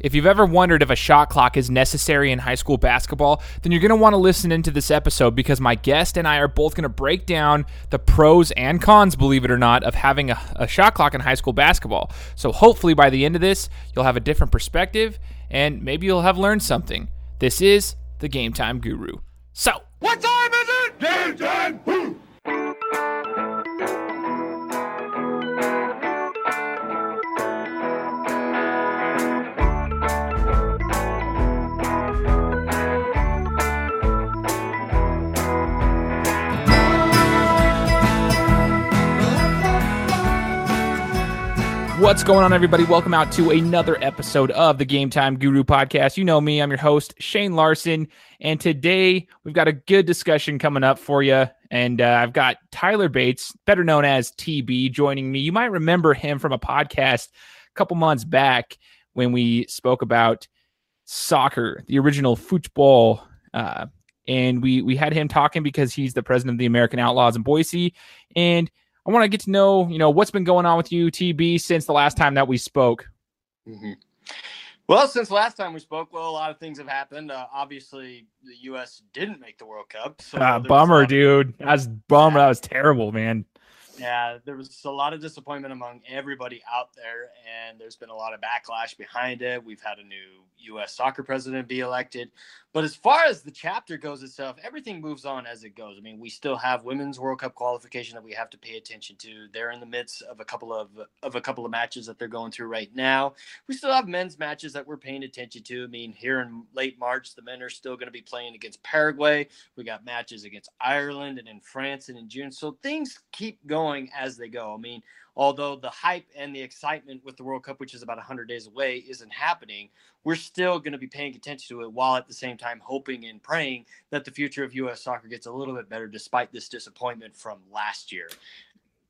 If you've ever wondered if a shot clock is necessary in high school basketball, then you're going to want to listen into this episode because my guest and I are both going to break down the pros and cons, believe it or not, of having a, a, shot clock in high school basketball. So hopefully by the end of this, you'll have a different perspective and maybe you'll have learned something. This is the Game Time Guru. So, what time is it? Game time! Woo! What's going on, everybody? Welcome out to another episode of the Game Time Guru podcast. You know me, I'm your host, Shane Larson. And today we've got a good discussion coming up for you. And uh, I've got Tyler Bates, better known as TB, joining me. You might remember him from a podcast a couple months back when we spoke about soccer, the original football. Uh, and we we had him talking because he's the president of the American Outlaws in Boise. And I want to get to know, you know, what's been going on with you, TB, since the last time that we spoke. Mm-hmm. Well, since last time we spoke, well, a lot of things have happened. Uh, obviously, the U.S. didn't make the World Cup. So uh, bummer, dude. That's bummer. That was terrible, man yeah, there was a lot of disappointment among everybody out there, and there's been a lot of backlash behind it. We've had a new U.S. soccer president be elected, but as far as the chapter goes itself, everything moves on as it goes. I mean, we still have women's World Cup qualification that we have to pay attention to. They're in the midst of a couple of of a couple of matches that they're going through right now. We still have men's matches that we're paying attention to. I mean, here in late March, the men are still going to be playing against Paraguay. We got matches against Ireland and in France and in June. So things keep going as they go. I mean, although the hype and the excitement with the World Cup, which is about 100 days away, isn't happening, we're still going to be paying attention to it while at the same time hoping and praying that the future of U.S. soccer gets a little bit better despite this disappointment from last year.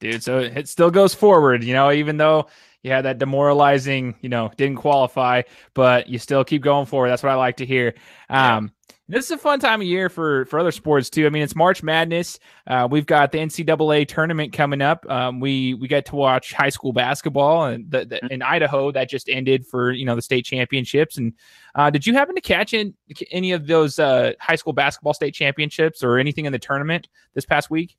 Dude, so it still goes forward, you know, even though you had that demoralizing, you know, didn't qualify, but you still keep going forward. That's what I like to hear. Um, this is a fun time of year for for other sports too. I mean, it's March Madness. Uh, we've got the NCAA tournament coming up. Um, we we get to watch high school basketball and the, the, mm-hmm. in Idaho that just ended for you know the state championships. And uh, did you happen to catch in, any of those uh, high school basketball state championships or anything in the tournament this past week?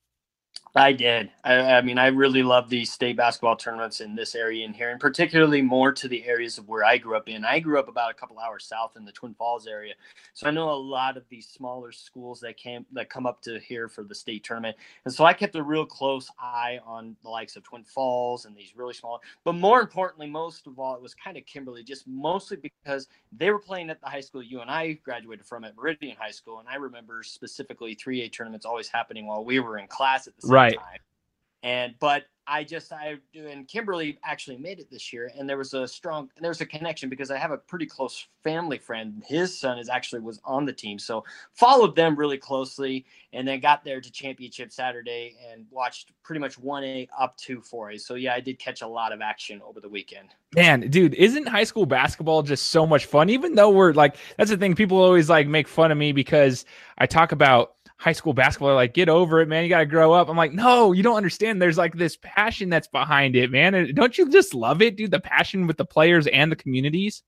I did. I, I, mean, I really love these state basketball tournaments in this area in here, and particularly more to the areas of where I grew up in. I grew up about a couple hours south in the Twin Falls area, so I know a lot of these smaller schools that came that come up to here for the state tournament, and so I kept a real close eye on the likes of Twin Falls and these really small. But more importantly, most of all, it was kind of Kimberly, just mostly because they were playing at the high school you and I graduated from at Meridian High School, and I remember specifically 3A tournaments always happening while we were in class at the same right. Time. And but I just I do and Kimberly actually made it this year, and there was a strong and there was a connection because I have a pretty close family friend. His son is actually was on the team, so followed them really closely, and then got there to championship Saturday and watched pretty much one A up to four A. So yeah, I did catch a lot of action over the weekend. Man, dude, isn't high school basketball just so much fun? Even though we're like, that's the thing. People always like make fun of me because I talk about high school basketball are like, get over it, man. You got to grow up. I'm like, no, you don't understand. There's like this passion that's behind it, man. don't you just love it, dude? The passion with the players and the communities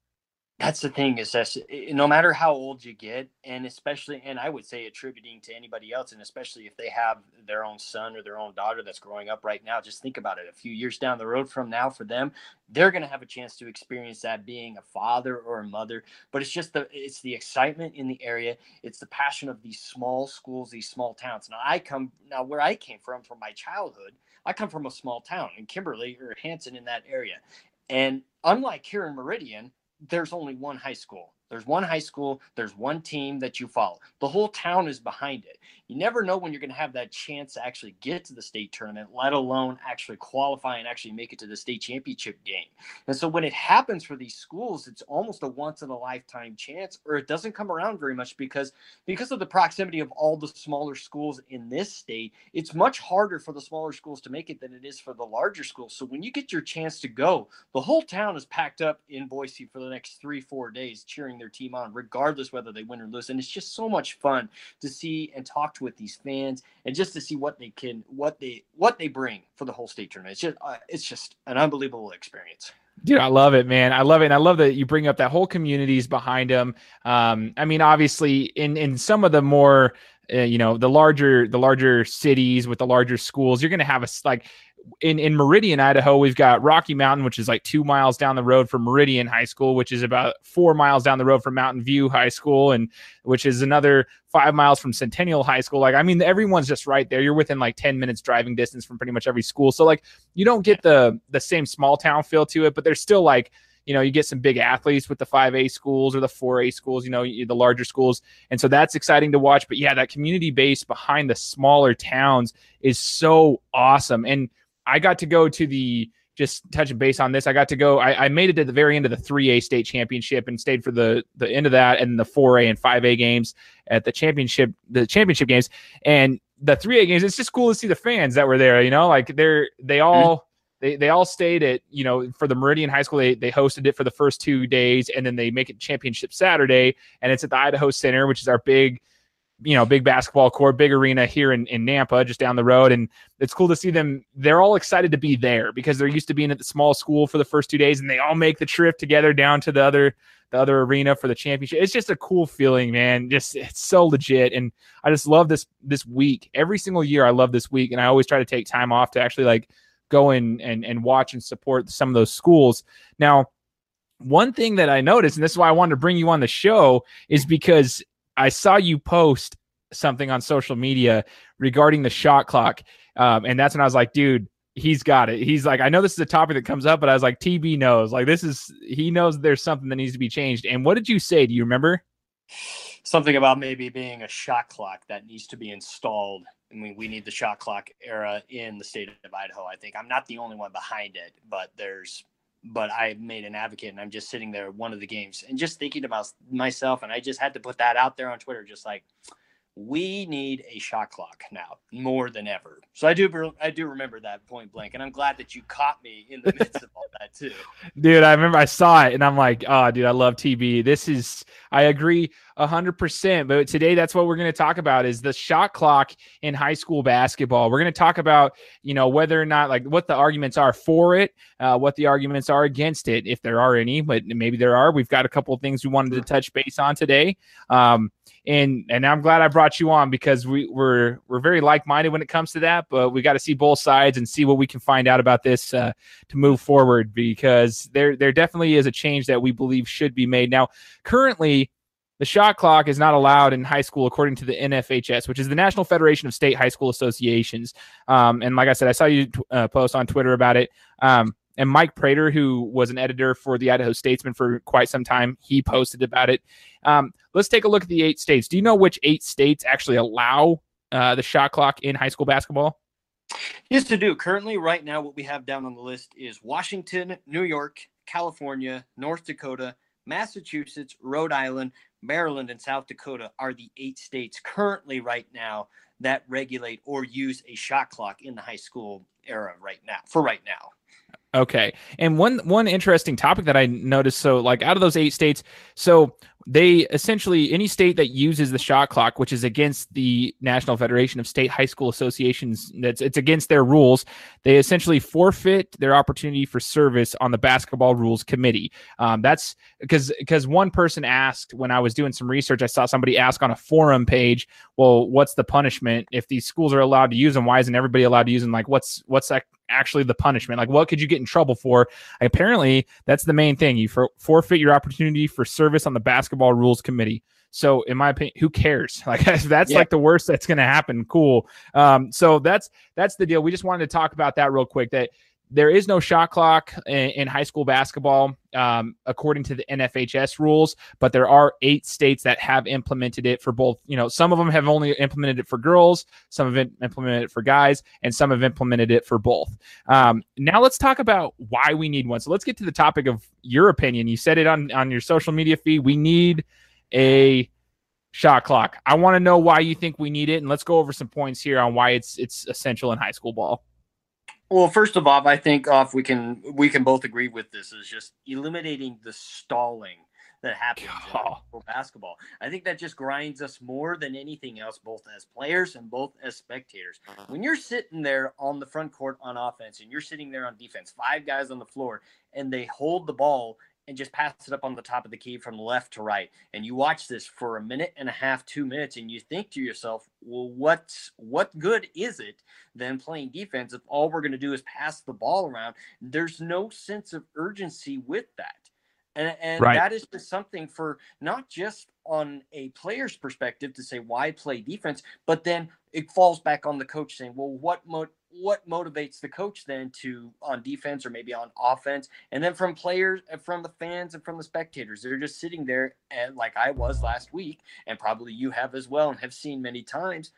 that's the thing is that eh, no matter how old you get and especially and i would say attributing to anybody else and especially if they have their own son or their own daughter that's growing up right now just think about it. A few years down the road from now for them they're going to have a chance to experience that being a father or a mother but it's just the it's the excitement in the area it's the passion of these small schools these small towns. Now i come now where i came from from my childhood i come from a small town in kimberly or hansen in that area and unlike here in meridian there's only one high school. There's one high school, there's one team that you follow. The whole town is behind it. You never know when you're going to have that chance to actually get to the state tournament, let alone actually qualify and actually make it to the state championship game. And so when it happens for these schools, it's almost a once in a lifetime chance or it doesn't come around very much because because of the proximity of all the smaller schools in this state, it's much harder for the smaller schools to make it than it is for the larger schools. So when you get your chance to go, the whole town is packed up in Boise for the next 3-4 days cheering their team on, regardless whether they win or lose. And it's just so much fun to see and talk to with these fans and just to see what they can, what they, what they bring for the whole state tournament. It's just, uh, it's just an unbelievable experience. Dude, I love it, man. I love it, and I love that you bring up that whole communities behind them. Um, I mean, obviously, in in some of the more uh, you know the larger the larger cities with the larger schools you're going to have a like in in Meridian, Idaho, we've got Rocky Mountain, which is like two miles down the road from Meridian High School, which is about four miles down the road from Mountain View High School, and which is another five miles from Centennial High School. Like, I mean, everyone's just right there. You're within like ten minutes driving distance from pretty much every school. So like, you don't get the the same small town feel to it, but there's still like you know, you get some big athletes with the 5A schools or the 4A schools, you know, the larger schools. And so that's exciting to watch. But yeah, that community base behind the smaller towns is so awesome. And I got to go to the just touching base on this. I got to go. I, I, made it to the very end of the 3A state championship and stayed for the the end of that and the 4A and 5A games at the championship the championship games and the 3A games. It's just cool to see the fans that were there. You know, like they're they mm-hmm. all. Mm-hmm. They, they all stayed at you know for the Meridian High School they, they hosted it for the first two days and then they make it championship Saturday and it's at the Idaho Center which is our big you know, big basketball court, big arena here in, in Nampa, just down the road. And it's cool to see them. They're all excited to be there because they're used to being at the small school for the first two days and they all make the trip together down to the other the other arena for the championship. It's just a cool feeling, man. Just it's so legit. And I just love this this week. Every single year I love this week. And I always try to take time off to actually like go in and, and watch and support some of those schools. Now, one thing that I noticed, and this is why I wanted to bring you on the show, is because I saw you post something on social media regarding the shot clock. Um, and that's when I was like, dude, he's got it. He's like, I know this is a topic that comes up, but I was like, TB knows. Like, this is, he knows there's something that needs to be changed. And what did you say? Do you remember? Something about maybe being a shot clock that needs to be installed. I mean, we need the shot clock era in the state of Idaho. I think I'm not the only one behind it, but there's but I made an advocate and I'm just sitting there one of the games and just thinking about myself and I just had to put that out there on Twitter just like we need a shot clock now more than ever. So I do I do remember that point blank, and I'm glad that you caught me in the midst of all that too. Dude, I remember I saw it, and I'm like, oh, dude, I love TB. This is I agree hundred percent. But today, that's what we're going to talk about is the shot clock in high school basketball. We're going to talk about you know whether or not like what the arguments are for it, uh, what the arguments are against it, if there are any, but maybe there are. We've got a couple of things we wanted to touch base on today. Um, and and I'm glad I brought you on because we we're we're very like minded when it comes to that. But we got to see both sides and see what we can find out about this uh, to move forward because there there definitely is a change that we believe should be made. Now, currently. The shot clock is not allowed in high school according to the NFHS, which is the National Federation of State High School Associations. Um, and like I said, I saw you t- uh, post on Twitter about it. Um, and Mike Prater, who was an editor for the Idaho Statesman for quite some time, he posted about it. Um, let's take a look at the eight states. Do you know which eight states actually allow uh, the shot clock in high school basketball? Yes, to do. Currently, right now, what we have down on the list is Washington, New York, California, North Dakota, Massachusetts, Rhode Island, Maryland, and South Dakota are the eight states currently right now that regulate or use a shot clock in the high school era right now, for right now. Okay. And one one interesting topic that I noticed so like out of those 8 states so they essentially any state that uses the shot clock which is against the National Federation of State High School Associations that's it's against their rules they essentially forfeit their opportunity for service on the basketball rules committee. Um, that's because because one person asked when I was doing some research I saw somebody ask on a forum page well what's the punishment? If these schools are allowed to use them why isn't everybody allowed to use them? Like what's what's that actually the punishment? Like, what could you get in trouble for? Apparently, that's the main thing. You for, forfeit your opportunity for service on the basketball rules committee. So, in my opinion, who cares? Like, that's yeah. like the worst that's going to happen. Cool. Um, so that's that's the deal. We just wanted to talk about that real quick. That there is no shot clock in, in high school basketball um, according to the NFHS rules, but there are eight states that have implemented it for both. You know, some of them have only implemented it for girls, some have implemented it for guys, and some have implemented it for both. Um, now let's talk about why we need one. So let's get to the topic of your opinion. You said it on on your social media feed. We need a shot clock. I want to know why you think we need it, and let's go over some points here on why it's it's essential in high school ball. Well, first of all, I think uh, off we can we can both agree with this is just eliminating the stalling that happens oh. in basketball. I think that just grinds us more than anything else, both as players and both as spectators. When you're sitting there on the front court on offense and you're sitting there on defense, five guys on the floor, and they hold the ball and just pass it up on the top of the key from left to right. And you watch this for a minute and a half, two minutes, and you think to yourself, well, what's what good is it than playing defense if all we're going to do is pass the ball around? There's no sense of urgency with that. And, and right. that is just something for not just on a player's perspective to say why play defense, but then it falls back on the coach saying, well, what mo- what motivates the coach then to on defense or maybe on offense? And then from players uh, from the fans and from the spectators they're just sitting there and like i was last week and probably you have as well and have seen many times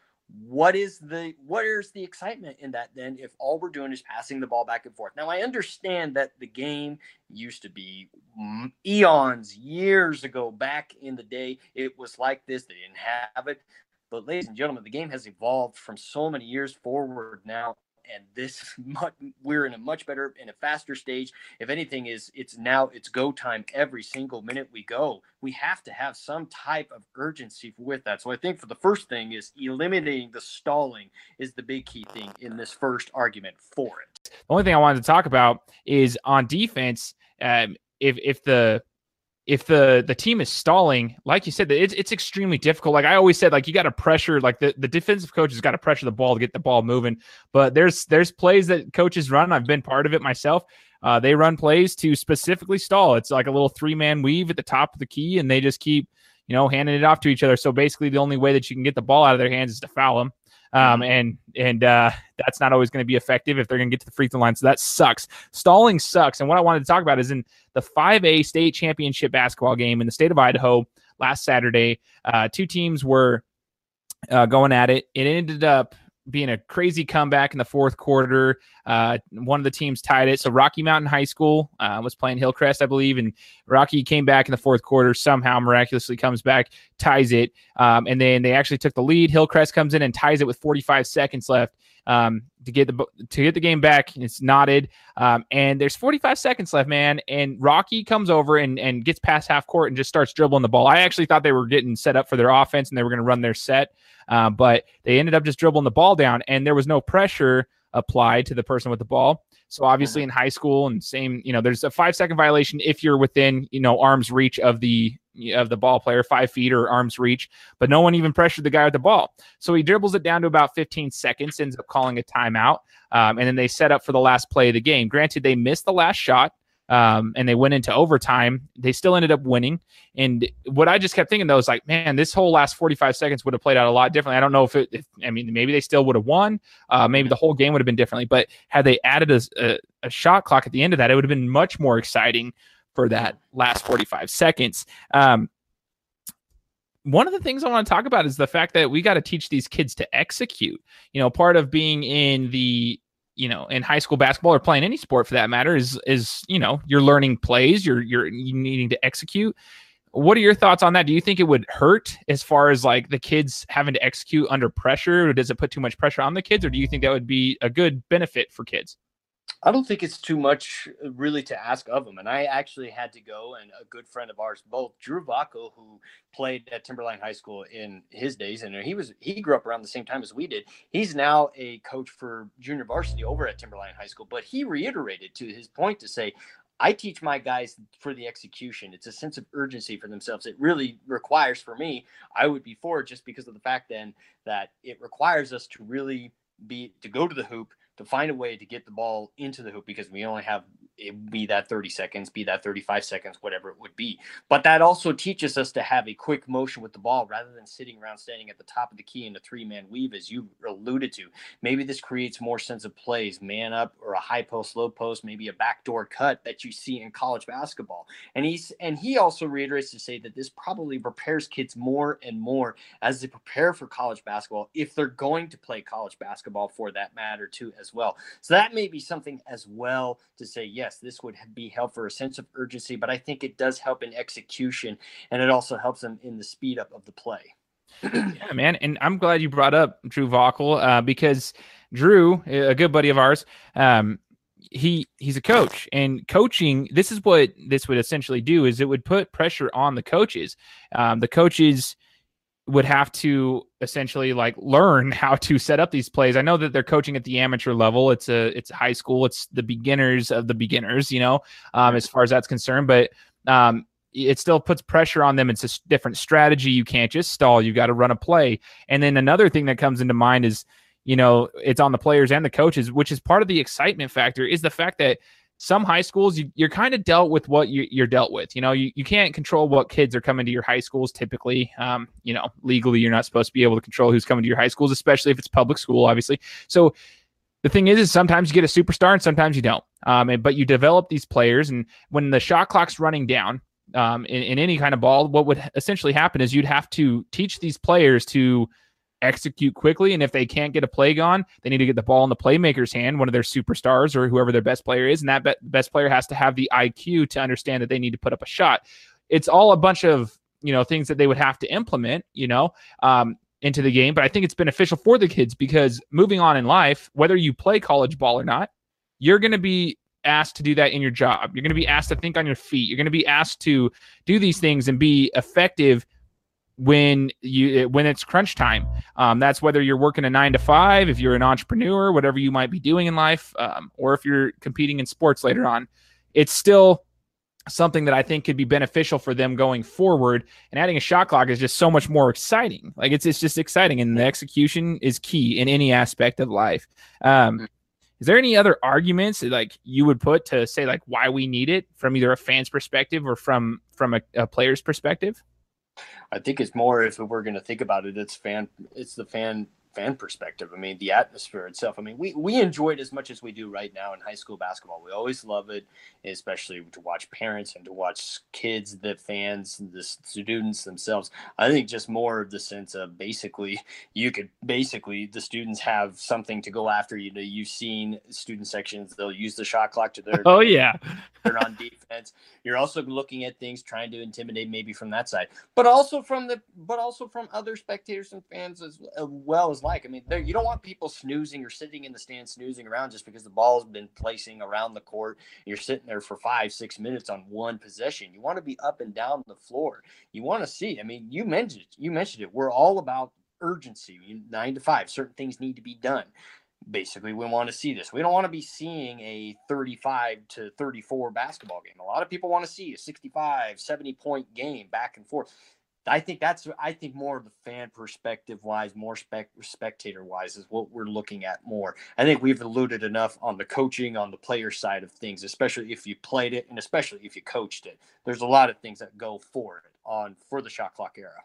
what is the what is the excitement in that then if all we're doing is passing the ball back and forth? Now i understand that the game used to be mm, eons years ago back in the day it was like this they didn't have it. But ladies and gentlemen the game has evolved from so many years forward now and this much, we're in a much better in a faster stage. If anything is it's now it's go time every single minute we go. We have to have some type of urgency with that. So i think for the first thing is eliminating the stalling is the big key thing in this first argument for it. The only thing i wanted to talk about is on defense um, if if the if the the team is stalling, like you said, it's it's extremely difficult. Like I always said, like you got to pressure, like the, the defensive coach has got to pressure the ball to get the ball moving. But there's there's plays that coaches run. I've been part of it myself. Uh, they run plays to specifically stall. It's like a little three man weave at the top of the key, and they just keep you know handing it off to each other. So basically, the only way that you can get the ball out of their hands is to foul them. Um, mm-hmm. and and uh, that's not always going to be effective if they're going to get to the free throw line. So that sucks. Stalling sucks. And what I wanted to talk about is in the 5A state championship basketball game in the state of Idaho last Saturday, uh, two teams were uh, going at it. It ended up being a crazy comeback in the fourth quarter. Uh, one of the teams tied it. So Rocky Mountain High School uh, was playing Hillcrest, I believe, and Rocky came back in the fourth quarter. Somehow, miraculously, comes back, ties it, um, and then they actually took the lead. Hillcrest comes in and ties it with 45 seconds left um, to get the to get the game back. It's knotted, um, and there's 45 seconds left, man. And Rocky comes over and and gets past half court and just starts dribbling the ball. I actually thought they were getting set up for their offense and they were going to run their set, uh, but they ended up just dribbling the ball down, and there was no pressure applied to the person with the ball. So obviously mm-hmm. in high school and same, you know, there's a five second violation if you're within, you know, arm's reach of the of the ball player, five feet or arm's reach, but no one even pressured the guy with the ball. So he dribbles it down to about 15 seconds, ends up calling a timeout, um, and then they set up for the last play of the game. Granted, they missed the last shot, um, and they went into overtime. They still ended up winning. And what I just kept thinking though is like, man, this whole last 45 seconds would have played out a lot differently. I don't know if it, if, I mean, maybe they still would have won. Uh, maybe the whole game would have been differently. But had they added a, a, a shot clock at the end of that, it would have been much more exciting for that last 45 seconds. Um, one of the things I want to talk about is the fact that we got to teach these kids to execute. You know, part of being in the you know in high school basketball or playing any sport for that matter is is you know you're learning plays you're you're, needing to execute. What are your thoughts on that? Do you think it would hurt as far as like the kids having to execute under pressure? Or does it put too much pressure on the kids? Or do you think that would be a good benefit for kids I don't think it's too much uh, really to ask of him. And I actually had to go, and a good friend of ours, both Drew Vaco, who played at Timberline High School in his days, and he was he grew up around the same time as we did. He's now a coach for junior varsity over at Timberline High School. But he reiterated to his point to say, I teach my guys for the execution. It's a sense of urgency for themselves. It really requires for me, I would be for just because of the fact then that it requires us to really be to go to the hoop to find a way to get the ball into the hoop because we only have it be that 30 seconds, be that 35 seconds, whatever it would be. But that also teaches us to have a quick motion with the ball rather than sitting around standing at the top of the key in a three man weave, as you alluded to. Maybe this creates more sense of plays, man up or a high post, low post, maybe a backdoor cut that you see in college basketball. And he's and he also reiterates to say that this probably prepares kids more and more as they prepare for college basketball if they're going to play college basketball for that matter too as well. So that may be something as well to say, yes yes, this would be help for a sense of urgency, but I think it does help in execution and it also helps them in the speed up of the play. yeah, man. And I'm glad you brought up Drew Vockel uh, because Drew, a good buddy of ours, um, he he's a coach and coaching this is what this would essentially do is it would put pressure on the coaches um, the coaches would have to essentially like learn how to set up these plays. I know that they're coaching at the amateur level. It's a it's high school. It's the beginners of the beginners you know um, as far as that's concerned. But um, it still puts pressure on them. It's a different strategy. You can't just stall. You got to run a play. And then another thing that comes into mind is you know, it's on the players and the coaches, which is part of the excitement factor, is the fact that some high schools you, are kind of dealt with what you, are dealt with. You know, you, you can't control what kids are coming to your high schools. Typically, um, you know, legally you're not supposed to be able to control who's coming to your high schools, especially if it's public school, obviously. So the thing is, is sometimes you get a superstar and sometimes you don't. Um, and, but you develop these players, and when the shot clock's running down um, in, in any kind of ball, what would essentially happen is you'd have to teach these players to execute quickly. And if they can't get a play gone, they need to get the ball in the playmaker's hand, one of their superstars or whoever their best player is. And that be- best player has to have the IQ to understand that they need to put up a shot. It's all a bunch of, you know, things that they would have to implement, you know, um, into the game. But I think it's beneficial for the kids because moving on in life, whether you play college ball or not, you're going to be asked to do that in your job. You're going to be asked to think on your feet. You're going to be asked to do these things and be effective when you when it's crunch time. Um, that's whether you're working a nine to five, if you're an entrepreneur, whatever you might be doing in life, um, or if you're competing in sports later on. It's still something that I think could be beneficial for them going forward. And adding a shot clock is just so much more exciting. Like it's it's just exciting, and the execution is key in any aspect of life. Um, mm-hmm. is there any other arguments that, like you would put to say like why we need it from either a fan's perspective or from from a, a player's perspective? I think it's more if we're going to think about it, it's fan, it's the fan fan perspective. I mean, the atmosphere itself. I mean, we, we enjoy it as much as we do right now in high school basketball. We always love it, especially to watch parents and to watch kids, the fans, the students themselves. I think just more of the sense of basically you could basically the students have something to go after. You know, you've seen student sections; they'll use the shot clock to their. Oh yeah, they're on defense. You're also looking at things trying to intimidate maybe from that side, but also from the but also from other spectators and fans as well as like. I mean, there, you don't want people snoozing or sitting in the stand snoozing around just because the ball's been placing around the court. You're sitting there for five, six minutes on one possession. You want to be up and down the floor. You want to see. I mean, you mentioned it. You mentioned it. We're all about urgency. Nine to five. Certain things need to be done basically we want to see this we don't want to be seeing a 35 to 34 basketball game a lot of people want to see a 65 70 point game back and forth I think that's I think more of the fan perspective wise, more spec, spectator wise is what we're looking at more. I think we've alluded enough on the coaching on the player side of things, especially if you played it and especially if you coached it. There's a lot of things that go for it on for the shot clock era.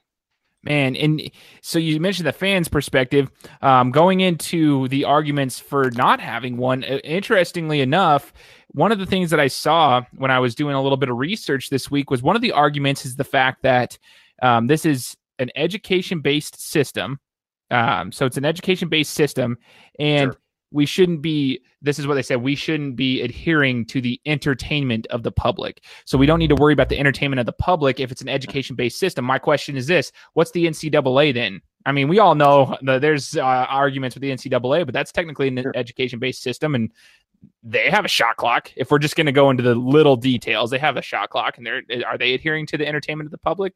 Man, and so you mentioned the fans' perspective. Um, going into the arguments for not having one, interestingly enough, one of the things that I saw when I was doing a little bit of research this week was one of the arguments is the fact that um, this is an education based system. Um, so it's an education based system, and sure. we shouldn't be. This is what they said. We shouldn't be adhering to the entertainment of the public. So we don't need to worry about the entertainment of the public if it's an education based system. My question is this: What's the NCAA then? I mean, we all know the, there's uh, arguments with the NCAA, but that's technically an sure. education based system, and they have a shot clock. If we're just going to go into the little details, they have a shot clock, and they're are they adhering to the entertainment of the public?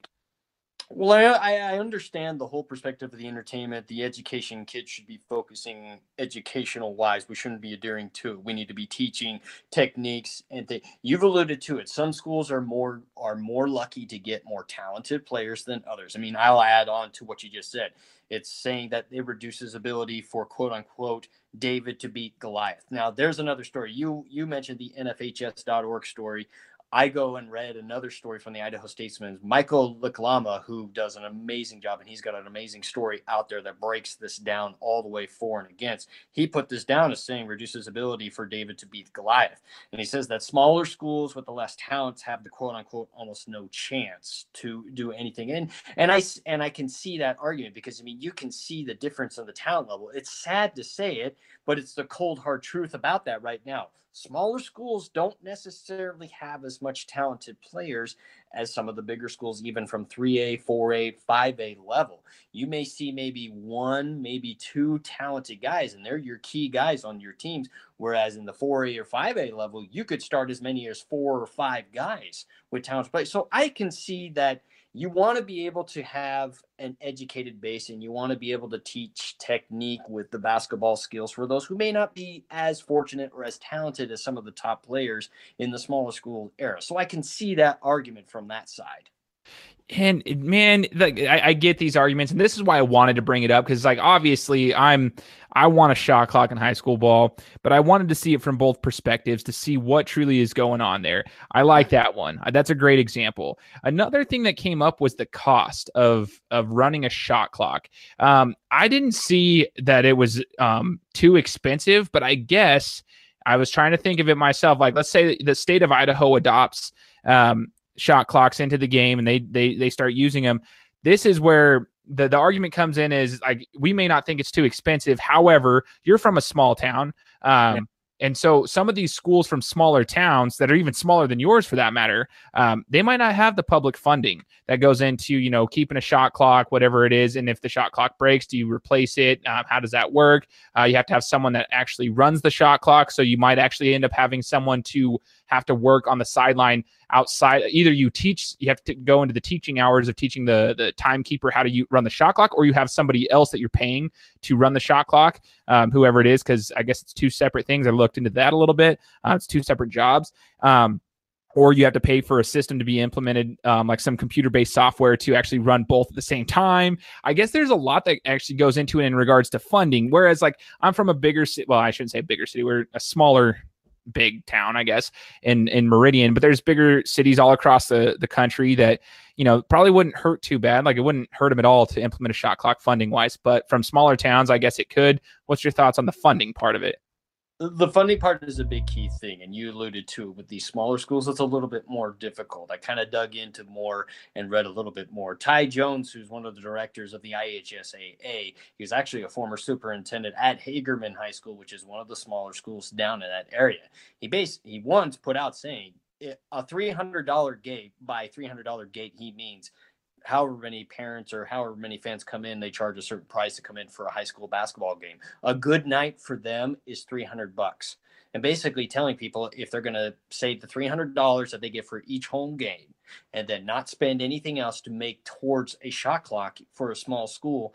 Well, I, I understand the whole perspective of the entertainment. The education kids should be focusing educational wise. We shouldn't be adhering to it. We need to be teaching techniques and th- you've alluded to it. Some schools are more are more lucky to get more talented players than others. I mean, I'll add on to what you just said. It's saying that it reduces ability for quote unquote David to beat Goliath. Now, there's another story. You you mentioned the NFHS.org story I go and read another story from the Idaho Statesman, Michael Lycklama, who does an amazing job, and he's got an amazing story out there that breaks this down all the way for and against. He put this down as saying reduces ability for David to beat Goliath, and he says that smaller schools with the less talents have the quote unquote almost no chance to do anything. And and I and I can see that argument because I mean you can see the difference in the talent level. It's sad to say it, but it's the cold hard truth about that right now. Smaller schools don't necessarily have as much talented players as some of the bigger schools, even from 3A, 4A, 5A level. You may see maybe one, maybe two talented guys, and they're your key guys on your teams. Whereas in the 4A or 5A level, you could start as many as four or five guys with talented play. So I can see that you want to be able to have an educated base and you want to be able to teach technique with the basketball skills for those who may not be as fortunate or as talented as some of the top players in the smaller school era. So I can see that argument from that side. And man, like I, I, get these arguments, and this is why I wanted to bring it up because, like, obviously, I'm I want a shot clock in high school ball, but I wanted to see it from both perspectives to see what truly is going on there. I like that one. Uh, that's a great example. Another thing that came up was the cost of of running a shot clock. Um, I didn't see that it was um, too expensive, but I guess I was trying to think of it myself. Like, let's say the state of Idaho adopts. Um, shot clocks into the game and they they they start using them. This is where the, the argument comes in is like we may not think it's too expensive. However, you're from a small town. Um, yeah. And so some of these schools from smaller towns that are even smaller than yours for that matter, um, they might not have the public funding that goes into, you know, keeping a shot clock, whatever it is. And if the shot clock breaks, do you replace it? Um, how does that work? Uh, you have to have someone that actually runs the shot clock. So you might actually end up having someone to have to work on the sideline outside. Either you teach, you have to go into the teaching hours of teaching the the timekeeper how to run the shot clock, or you have somebody else that you're paying to run the shot clock, um, whoever it is, because I guess it's two separate things. I looked into that a little bit. Uh, it's two separate jobs. Um, or you have to pay for a system to be implemented, um, like some computer based software to actually run both at the same time. I guess there's a lot that actually goes into it in regards to funding. Whereas, like, I'm from a bigger city, well, I shouldn't say bigger city, we're a smaller big town, I guess, in in Meridian. But there's bigger cities all across the the country that you know probably wouldn't hurt too bad. Like it wouldn't hurt them at all to implement a shot clock funding wise. But from smaller towns, I guess it could. What's your thoughts on the funding part of it? The funding part is a big key thing and you alluded to it with these smaller schools it's a little bit more difficult. I kind of dug into more and read a little bit more. Ty jones who's one of the directors of the ihsaa he's actually a former superintendent at hagerman high school which is one of the smaller schools down in that area. He based he once put out saying a $300 gate by $300 gate he means however many parents or however many fans come in, they charge a certain price to come in for a high school basketball game. A good night for them is 300 bucks. And basically telling people if they're going to save the $300 that they get for each home game and then not spend anything else to make towards a shot clock for a small school,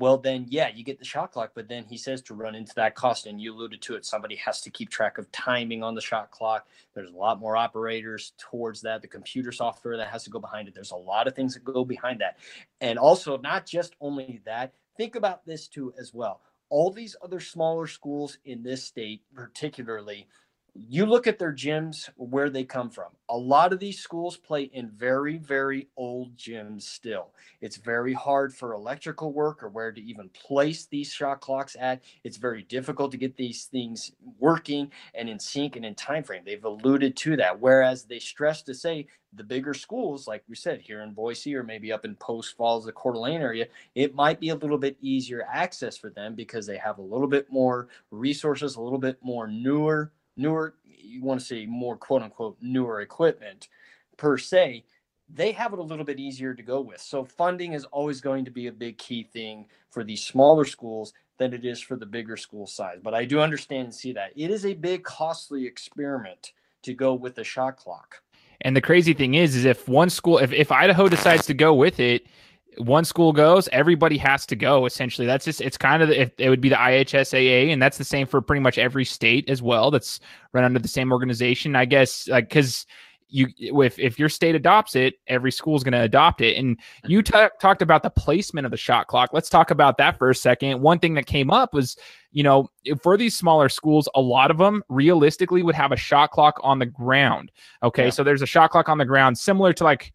well then yeah you get the shot clock but then he says to run into that cost and you alluded to it somebody has to keep track of timing on the shot clock. There's a lot more operators towards that the computer software that has to go behind it. There's a lot of things that go behind that. And also not just only that think about this too as well. All these other smaller schools in this state particularly you look at their gyms where they come from. A lot of these schools play in very, very old gyms still. It's very hard for electrical work or where to even place these shot clocks at. It's very difficult to get these things working and in sync and in time frame. They've alluded to that. Whereas they stress to say the bigger schools, like we said, here in Boise or maybe up in Post Falls, the Coeur d'Alene area, it might be a little bit easier access for them because they have a little bit more resources, a little bit more newer newer, you want to say more quote unquote newer equipment per se, they have it a little bit easier to go with. So funding is always going to be a big key thing for these smaller schools than it is for the bigger school size. But I do understand and see that it is a big costly experiment to go with the shot clock. And the crazy thing is, is if one school, if, if Idaho decides to go with it, one school goes, everybody has to go. Essentially, that's just it's kind of the, it, it would be the IHSAA, and that's the same for pretty much every state as well. That's run under the same organization, I guess. Like because you if if your state adopts it, every school is going to adopt it. And you mm-hmm. t- talked about the placement of the shot clock. Let's talk about that for a second. One thing that came up was, you know, for these smaller schools, a lot of them realistically would have a shot clock on the ground. Okay, yeah. so there's a shot clock on the ground, similar to like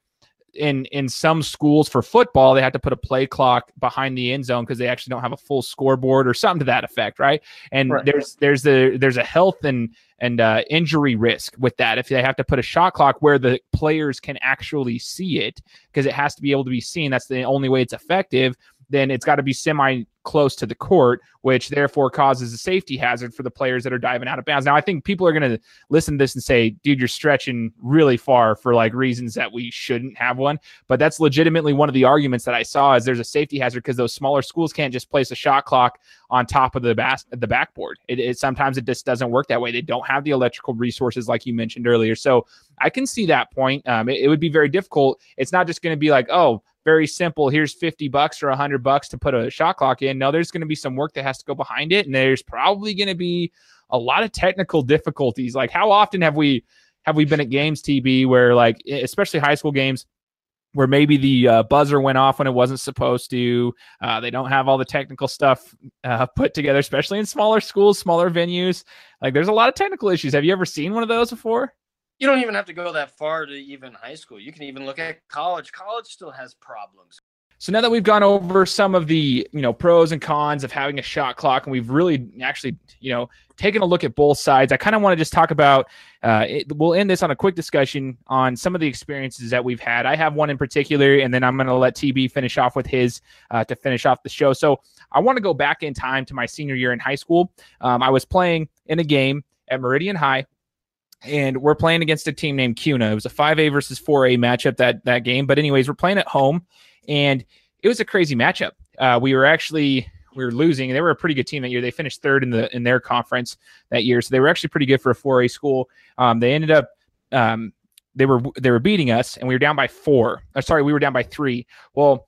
in in some schools for football they have to put a play clock behind the end zone because they actually don't have a full scoreboard or something to that effect right? And right. there's there's a there's a health and and uh, injury risk with that if they have to put a shot clock where the players can actually see it because it has to be able to be seen. That's the only way it's effective then it's got to be semi close to the court, which therefore causes a safety hazard for the players that are diving out of bounds. Now, I think people are going to listen to this and say, dude, you're stretching really far for like reasons that we shouldn't have one. But that's legitimately one of the arguments that I saw is there's a safety hazard because those smaller schools can't just place a shot clock on top of the bas- the backboard. It, it sometimes it just doesn't work that way. They don't have the electrical resources like you mentioned earlier. So I can see that point. Um, it, it would be very difficult. It's not just going to be like, oh, very simple. Here's 50 bucks or 100 bucks to put a shot clock in. No, there's going to be some work that has to go behind it. And there's probably going to be a lot of technical difficulties. Like, how often have we have we been at games, TB, where like, especially high school games, where maybe the uh, buzzer went off when it wasn't supposed to. Uh, they don't have all the technical stuff uh, put together, especially in smaller schools, smaller venues. Like, there's a lot of technical issues. Have you ever seen one of those before? You don't even have to go that far to even high school. You can even look at college. College still has problems. So now that we've gone over some of the you know pros and cons of having a shot clock, and we've really actually you know taken a look at both sides, I kind of want to just talk about. Uh, it, we'll end this on a quick discussion on some of the experiences that we've had. I have one in particular, and then I'm going to let TB finish off with his uh, to finish off the show. So I want to go back in time to my senior year in high school. Um, I was playing in a game at Meridian High and we're playing against a team named Kuna. It was a 5A versus 4A matchup that that game. But anyways, we're playing at home, and it was a crazy matchup. Uh, we were actually we were losing. They were a pretty good team that year. They finished third in the in their conference that year, so they were actually pretty good for a 4A school. Um, they ended up um, they were they were beating us, and we were down by four. Uh, sorry, we were down by three. Well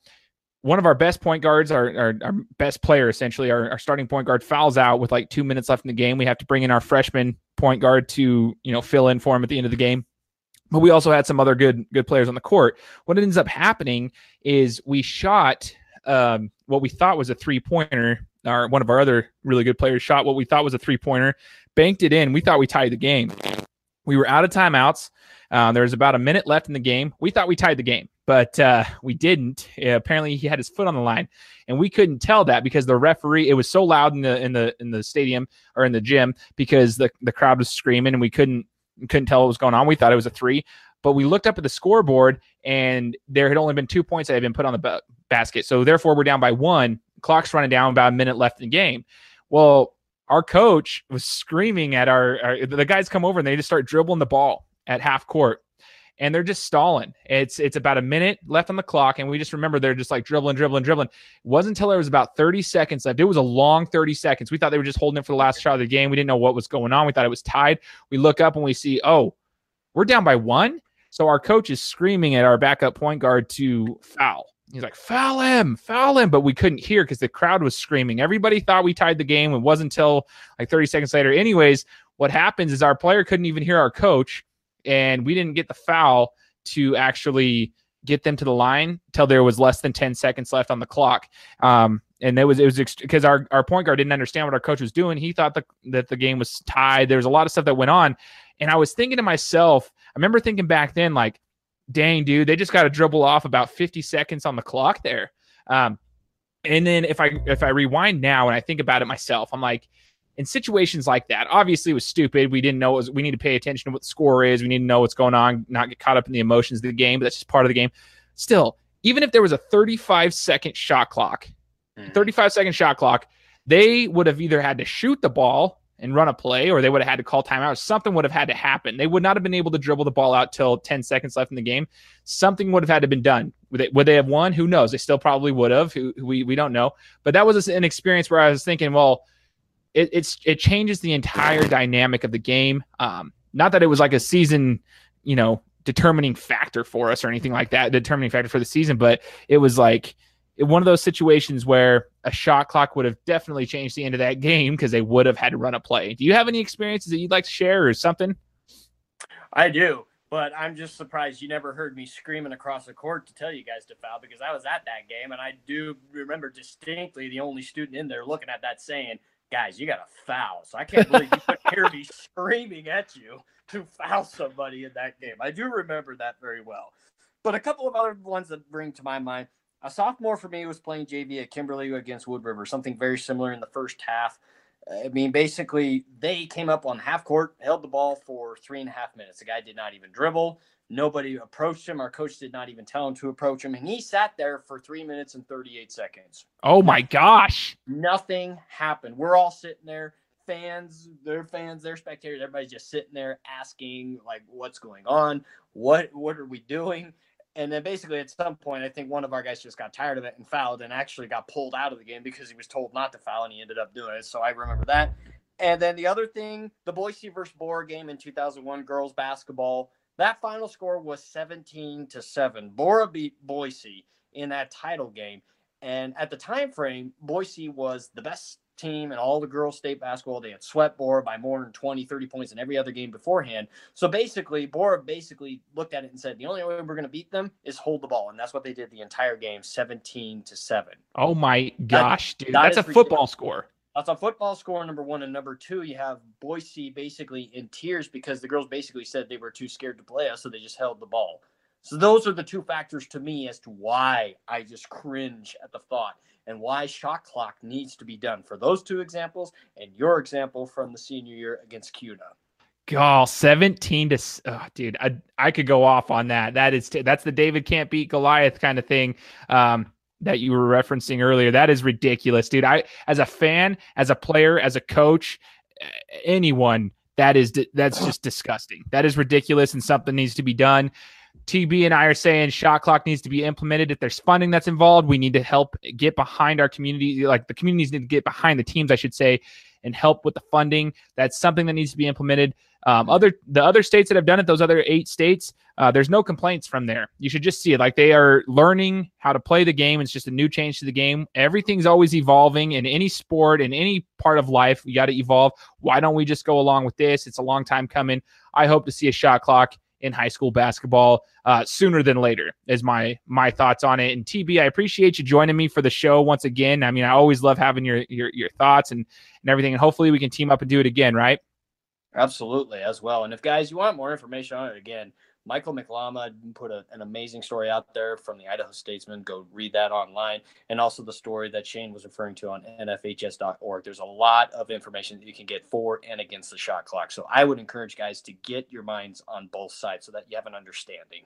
one of our best point guards, our, our, our best player, essentially, our, our, starting point guard fouls out with like two minutes left in the game. We have to bring in our freshman point guard to, you know, fill in for him at the end of the game. But we also had some other good good players on the court. What ends up happening is we shot um, what we thought was a three pointer. Our one of our other really good players shot what we thought was a three pointer, banked it in. We thought we tied the game. We were out of timeouts. Uh, there was about a minute left in the game. We thought we tied the game but uh, we didn't. Apparently, he had his foot on the line, and we couldn't tell that because the referee. It was so loud in the in the in the stadium or in the gym because the the crowd was screaming, and we couldn't couldn't tell what was going on. We thought it was a three, but we looked up at the scoreboard, and there had only been two points that had been put on the ba- basket. So therefore, we're down by one. Clock's running down, about a minute left in the game. Well, our coach was screaming at our, our the guys come over and they just start dribbling the ball at half court and they're just stalling. It's it's about a minute left on the clock, and we just remember they're just like dribbling, dribbling, dribbling. It wasn't until there was about 30 seconds left. It was a long 30 seconds. We thought they were just holding it for the last shot of the game. We didn't know what was going on. We thought it was tied. We look up and we see, oh, we're down by one. So our coach is screaming at our backup point guard to foul. He's like, foul him, foul him. But we couldn't hear because the crowd was screaming. Everybody thought we tied the game. It wasn't until like 30 seconds later. Anyways, what happens is our player couldn't even hear our coach and we didn't get the foul to actually get them to the line till there was less than 10 seconds left on the clock. Um, and it was it was because our, our point guard didn't understand what our coach was doing. He thought the, that the game was tied. There was a lot of stuff that went on, and I was thinking to myself. I remember thinking back then, like, "Dang, dude, they just got to dribble off about 50 seconds on the clock there." Um, and then if I if I rewind now and I think about it myself, I'm like, in situations like that, obviously it was stupid. We didn't know was, we need to pay attention to what the score is. We need to know what's going on, not get caught up in the emotions of the game. But that's just part of the game. Still, even if there was a 35 second shot clock, mm. 35 second shot clock, they would have either had to shoot the ball and run a play, or they would have had to call timeout. Something would have had to happen. They would not have been able to dribble the ball out till 10 seconds left in the game. Something would have had to been done. Would they, would they have won? Who knows? They still probably would have. We, we don't know. But that was an experience where I was thinking, well, it, it's it changes the entire dynamic of the game. Um, not that it was like a season, you know, determining factor for us or anything like that, determining factor for the season, but it was like one of those situations where a shot clock would have definitely changed the end of that game because they would have had to run a play. Do you have any experiences that you'd like to share or something? I do, but I'm just surprised you never heard me screaming across the court to tell you guys to foul because I was at that game and I do remember distinctly the only student in there looking at that saying, guys, you got a foul. So I can't believe you could hear me screaming at you to foul somebody in that game. I do remember that very well. But a couple of other ones that bring to my mind. A sophomore for me was playing JV at Kimberly against Wood River, something very similar in the first half. I mean, basically, they came up on half court, held the ball for three and a half minutes. The guy did not even dribble. Nobody approached him. Our coach did not even tell him to approach him. And he sat there for three minutes and 38 seconds. Oh my gosh. Nothing happened. We're all sitting there, fans, their fans, their spectators, everybody's just sitting there asking, like, what's going on? What what are we doing? And then basically at some point, I think one of our guys just got tired of it and fouled and actually got pulled out of the game because he was told not to foul and he ended up doing it. So I remember that. And then the other thing, the Boise versus Borah game in 2001, girls basketball, that final score was 17 to 7. Borah beat Boise in that title game. And at the time frame, Boise was the best team in all the girls state basketball. They had swept Borah by more than 20, 30 points in every other game beforehand. So basically, Borah basically looked at it and said, the only way we're going to beat them is hold the ball. And that's what they did the entire game, 17 to 7. Oh my gosh, that, dude. That that's a football score. That's a football score, number one. And number two, you have Boise basically in tears because the girls basically said they were too scared to play us, so they just held the ball. So those are the two factors to me as to why I just cringe at the thought and why shot clock needs to be done for those two examples and your example from the senior year against Kuna. God, 17 to oh, dude, I I could go off on that. That is that's the David can't beat Goliath kind of thing. Um, that you were referencing earlier. That is ridiculous, dude. I as a fan, as a player, as a coach, anyone that is that's just disgusting. That is ridiculous and something needs to be done. TB and I are saying shot clock needs to be implemented. If there's funding that's involved, we need to help get behind our community. Like the communities need to get behind the teams, I should say, and help with the funding. That's something that needs to be implemented. Um, other the other states that have done it, those other eight states, uh, there's no complaints from there. You should just see it like they are learning how to play the game. It's just a new change to the game. Everything's always evolving in any sport, in any part of life. You got to evolve. Why don't we just go along with this? It's a long time coming. I hope to see a shot clock in high school basketball uh, sooner than later is my my thoughts on it. And tb i appreciate you joining me for the show once again. I mean i always love having your your, your thoughts and and everything and hopefully we can team up and do it again right? Absolutely as well. And if guys you want more information on it again Michael Lycklama put a, an amazing story out there from the Idaho Statesman. Go read that online. And also the story that Shane was referring to on nfhs.org. There's a lot of information that you can get for and against the shot clock. So I would encourage guys to get your minds on both sides so that you have an understanding.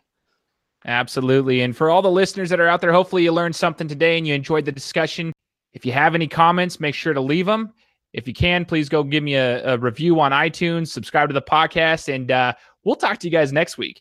Absolutely. And for all the listeners that are out there, hopefully you learned something today and you enjoyed the discussion. If you have any comments, make sure to leave them. If you can, please go give me a, a review on iTunes, subscribe to the podcast, and uh, we'll talk to you guys next week.